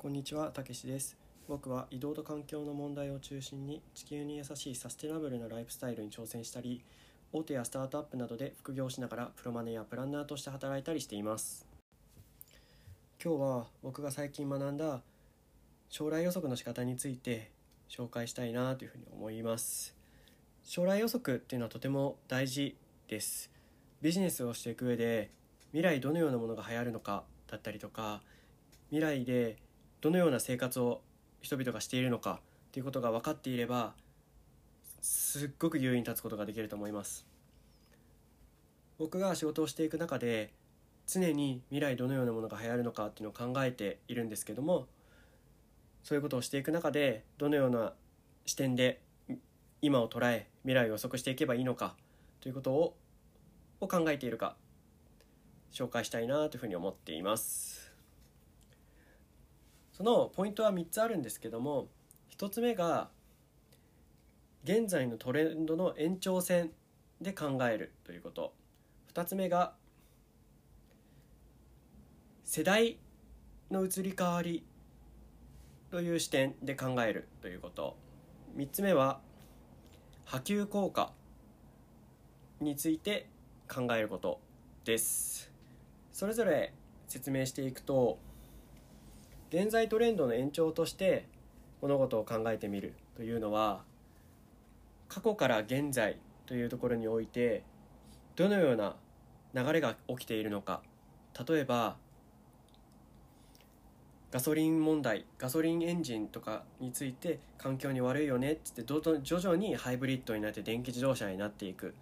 こんにちは、たけしです。僕は移動と環境の問題を中心に地球に優しいサステナブルなライフスタイルに挑戦したり、大手やスタートアップなどで副業しながらプロマネやプランナーとして働いたりしています。今日は僕が最近学んだ将来予測の仕方について紹介したいなというふうに思います。将来予測っていうのはとても大事です。ビジネスをしていく上で未来どのようなものが流行るのかだったりとか未来でどのような生活を人々がしているのかということが分かっていればすっごく優位に立つことができると思います。僕が仕事をしていく中で常に未来どのようなものが流行るのかっていうのを考えているんですけどもそういうことをしていく中でどのような視点で今を捉え未来を予測していけばいいのかということをを考えているか紹介したいなというふうに思っています。そのポイントは3つあるんですけども1つ目が現在のトレンドの延長線で考えるということ。2つ目が世代の移り変わりという視点で考えるということ。3つ目は波及効果について考えることです。それぞれ説明していくと現在トレンドの延長として物事を考えてみるというのは過去から現在というところにおいてどのような流れが起きているのか。例えばガソリン問題ガソリンエンジンとかについて環境に悪いよねっつって徐々にハイブリッドになって電気自動車になっていく。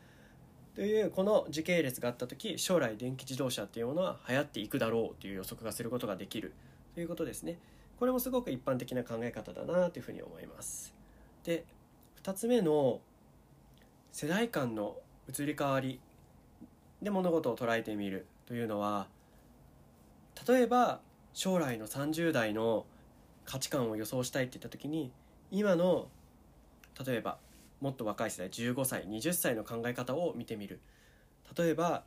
というこの時系列があった時将来電気自動車っていうものは流行っていくだろうという予測がすることができる。いうことですね。これもすごく一般的な考え方だなというふうに思います。で2つ目の世代間の移り変わりで物事を捉えてみるというのは例えば将来の30代の価値観を予想したいって言った時に今の例えばもっと若い世代15歳20歳の考え方を見てみる。例えば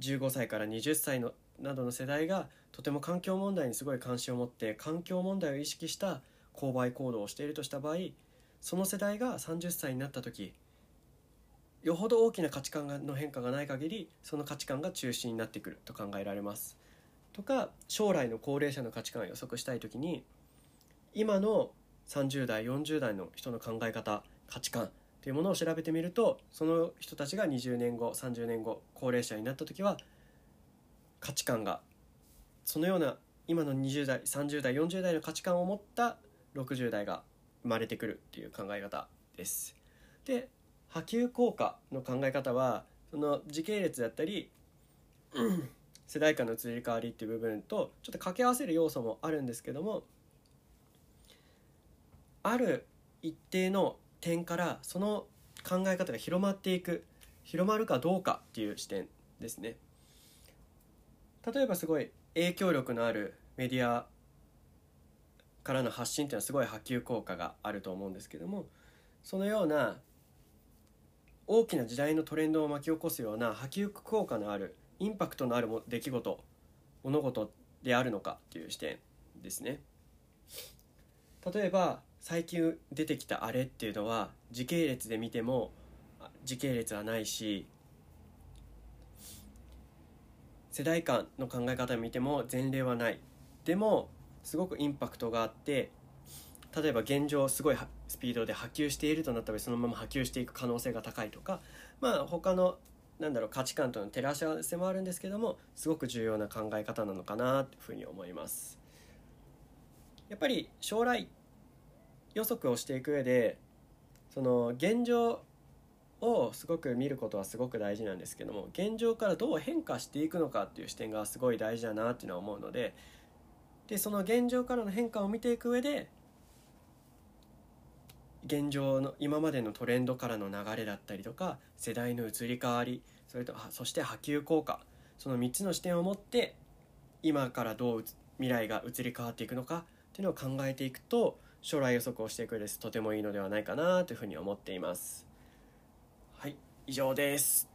15歳から20歳のなどの世代がとても環境問題にすごい関心を持って環境問題を意識した購買行動をしているとした場合その世代が30歳になった時よほど大きな価値観の変化がない限りその価値観が中心になってくると考えられます。とか将来の高齢者の価値観を予測したい時に今の30代40代の人の考え方価値観というものを調べてみるとその人たちが20年後30年後高齢者になった時は価値観がそのような今の20代30代40代の価値観を持った60代が生まれてくるっていう考え方です。で波及効果の考え方はその時系列だったり世代間の移り変わりっていう部分とちょっと掛け合わせる要素もあるんですけどもある一定の点からその考え方が広まっていく広まるかどうかっていう視点ですね。例えばすごい影響力のあるメディアからの発信っていうのはすごい波及効果があると思うんですけどもそのような大きな時代のトレンドを巻き起こすような波及効果のあるインパクトのある出来事物事であるのかっていう視点ですね。例えば最近出てきたあれっていうのは時系列で見ても時系列はないし世代間の考え方を見ても前例はない。でもすごくインパクトがあって例えば現状すごいスピードで波及しているとなった場合そのまま波及していく可能性が高いとかまあ他のなんだろう価値観との照らし合わせもあるんですけどもすごく重要な考え方なのかなというふうに思います。やっぱり将来予測をしていく上でその現状をすごく見ることはすごく大事なんですけども現状からどう変化していくのかっていう視点がすごい大事だなっていうのは思うのででその現状からの変化を見ていく上で現状の今までのトレンドからの流れだったりとか世代の移り変わりそれとそして波及効果その3つの視点を持って今からどう未来が移り変わっていくのかっていうのを考えていくと将来予測をしてく上ですとてもいいのではないかなというふうに思っていますはい以上です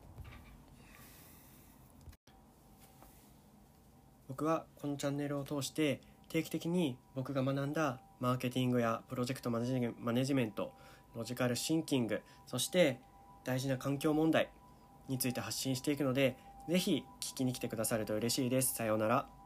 僕はこのチャンネルを通して定期的に僕が学んだマーケティングやプロジェクトマネジメントロジカルシンキングそして大事な環境問題について発信していくのでぜひ聞きに来てくださると嬉しいです。さようなら。